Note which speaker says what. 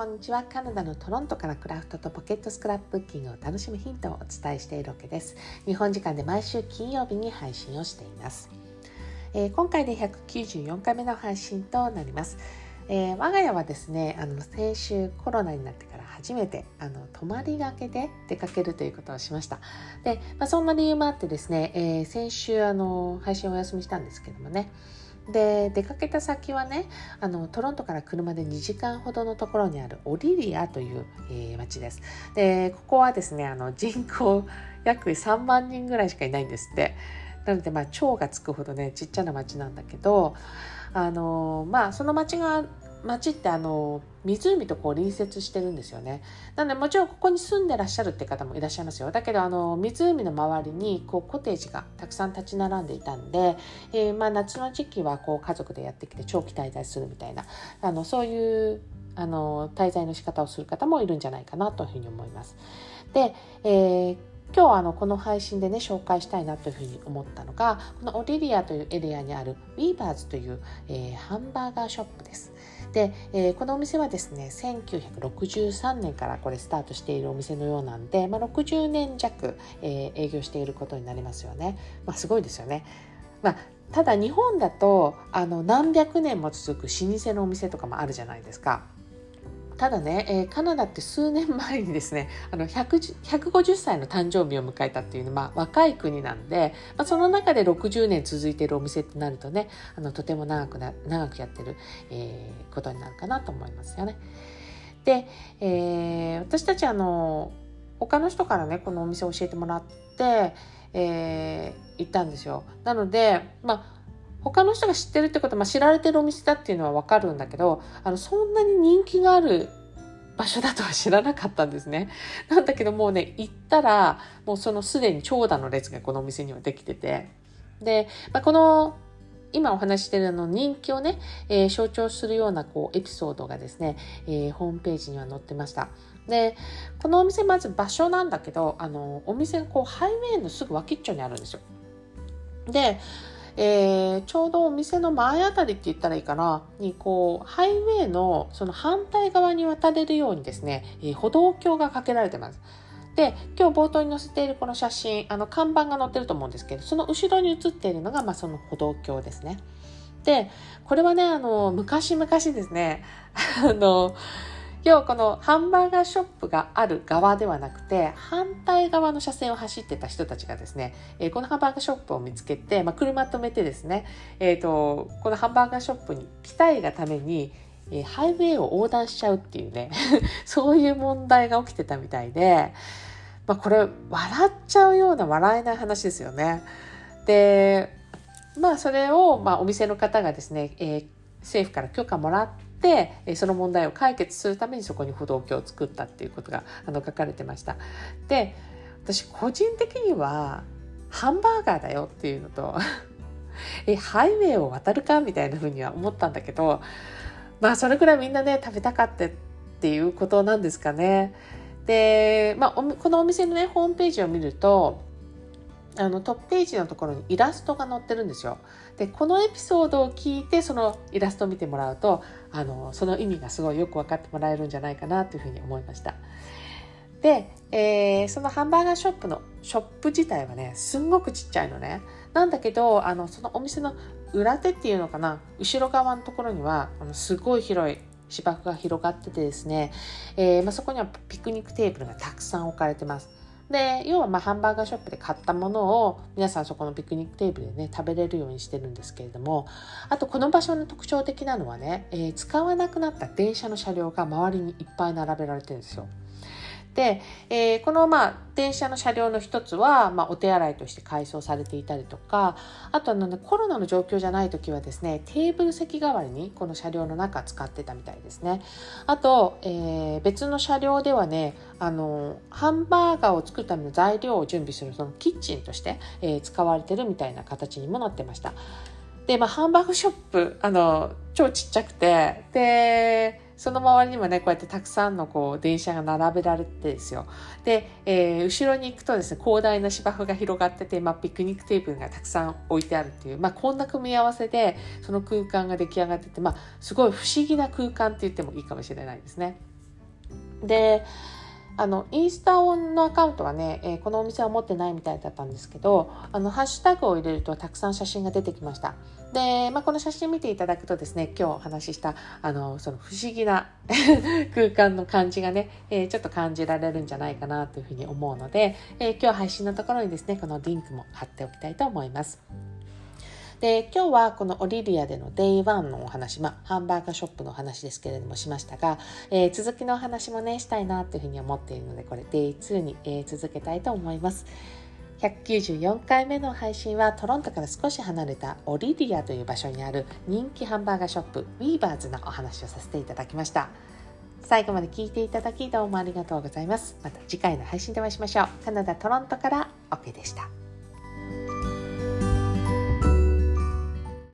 Speaker 1: こんにちは。カナダのトロントからクラフトとポケットスクラップブッキングを楽しむヒントをお伝えしているわけです。日本時間で毎週金曜日に配信をしています、えー、今回で194回目の配信となります、えー、我が家はですねあの先週コロナになってから初めてあの泊まりがけで出かけるということをしました。で、まあ、そんな理由もあってですね、えー、先週あの配信をお休みしたんですけどもね。で出かけた先はねあのトロントから車で2時間ほどのところにあるオリリアという、えー、町です。でここはですねあの人口約3万人ぐらいしかいないんですって。なのでまあ町がつくほどねちっちゃな町なんだけどあのまあその町が町ってあの湖とこう隣接してるんですよね。なのでもちろんここに住んでらっしゃるって方もいらっしゃいますよ。だけどあの湖の周りにこうコテージがたくさん立ち並んでいたんで、えー、まあ夏の時期はこう家族でやってきて長期滞在するみたいなあのそういうあの滞在の仕方をする方もいるんじゃないかなというふうに思います。で、えー今日はあのこの配信でね紹介したいなというふうに思ったのがこのオリリアというエリアにあるウィーバーズという、えー、ハンバーガーショップです。で、えー、このお店はですね1963年からこれスタートしているお店のようなんで、まあ、60年弱、えー、営業していることになりますよね。まあ、すごいですよね。まあただ日本だとあの何百年も続く老舗のお店とかもあるじゃないですか。ただね、えー、カナダって数年前にですね あの150歳の誕生日を迎えたっていう、まあ、若い国なんで、まあ、その中で60年続いているお店ってなるとねあのとても長くな長くやってる、えー、ことになるかなと思いますよね。で、えー、私たちあの他の人からねこのお店を教えてもらって、えー、行ったんですよ。なのでまあ他の人が知ってるってことは、まあ、知られてるお店だっていうのはわかるんだけどあのそんなに人気がある場所だとは知らなかったんですね。なんだけどもうね行ったらもうそのすでに長蛇の列がこのお店にはできててで、まあ、この今お話してるあの人気をね、えー、象徴するようなこうエピソードがですね、えー、ホームページには載ってました。でこのお店まず場所なんだけどあのお店がこうハイウェイのすぐ脇っちょにあるんですよ。でえー、ちょうどお店の前あたりって言ったらいいかなにこうハイウェイのその反対側に渡れるようにですね、えー、歩道橋がかけられてます。で今日冒頭に載せているこの写真あの看板が載ってると思うんですけどその後ろに写っているのが、まあ、その歩道橋ですね。でこれはねあの昔々ですね あの要はこのハンバーガーショップがある側ではなくて反対側の車線を走ってた人たちがですね、えー、このハンバーガーショップを見つけて、まあ、車止めてですね、えーと、このハンバーガーショップに来たいがために、え、ハイウェイを横断しちゃうっていうね そういう問題が起きてたみたいで、まあ、これ笑っちゃうような笑えない話ですよね。でまあそれを、まあ、お店の方がですね、えー、政府から許可もらっててってその問題を解決するためにそこに歩道橋を作ったっていうことがあの書かれてました。で私個人的にはハンバーガーだよっていうのと えハイウェイを渡るかみたいなふうには思ったんだけどまあそれくらいみんなね食べたかったっていうことなんですかね。で、まあ、このお店のねホームページを見るとあのトップページのところにイラストが載ってるんですよ。でこのエピソードを聞いてそのイラストを見てもらうとあのその意味がすごいよく分かってもらえるんじゃないかなというふうに思いました。で、えー、そのハンバーガーショップのショップ自体はねすんごくちっちゃいのね。なんだけどあのそのお店の裏手っていうのかな後ろ側のところにはあのすごい広い芝生が広がっててですね、えーまあ、そこにはピクニックテーブルがたくさん置かれてます。で要はまあハンバーガーショップで買ったものを皆さんそこのピクニックテーブルでね食べれるようにしてるんですけれどもあとこの場所の特徴的なのはね、えー、使わなくなった電車の車両が周りにいっぱい並べられてるんですよ。で、えー、このまあ電車の車両の一つは、まあ、お手洗いとして改装されていたりとかあとあの、ね、コロナの状況じゃない時はですねテーブル席代わりにこの車両の中使ってたみたいですね。あと、えー、別の車両ではねあのハンバーガーを作るための材料を準備するそのキッチンとして、えー、使われてるみたいな形にもなってました。で、まあ、ハンバーグショップあの超ちっちゃくてでその周りにもね、こうやってたくさんのこう電車が並べられてですよ。で、えー、後ろに行くとですね、広大な芝生が広がってて、まあ、ピクニックテーブルがたくさん置いてあるっていう、まあ、こんな組み合わせで、その空間が出来上がってて、まあ、すごい不思議な空間って言ってもいいかもしれないですね。であのインスタのアカウントはね、えー、このお店は持ってないみたいだったんですけどあのハッシュタグを入れるとたくさん写真が出てきましたで、まあ、この写真見ていただくとですね今日お話ししたあのその不思議な 空間の感じがね、えー、ちょっと感じられるんじゃないかなというふうに思うので、えー、今日配信のところにですねこのリンクも貼っておきたいと思います。で今日はこのオリリアでの Day1 のお話、まあ、ハンバーガーショップのお話ですけれどもしましたが、えー、続きのお話もねしたいなというふうに思っているのでこれ Day2 に、えー、続けたいと思います。194回目の配信はトロントから少し離れたオリリアという場所にある人気ハンバーガーショップウィーバーズのお話をさせていただきました。最後まで聞いていただきどうもありがとうございます。また次回の配信でお会いしましょう。カナダ・トロントから OK でした。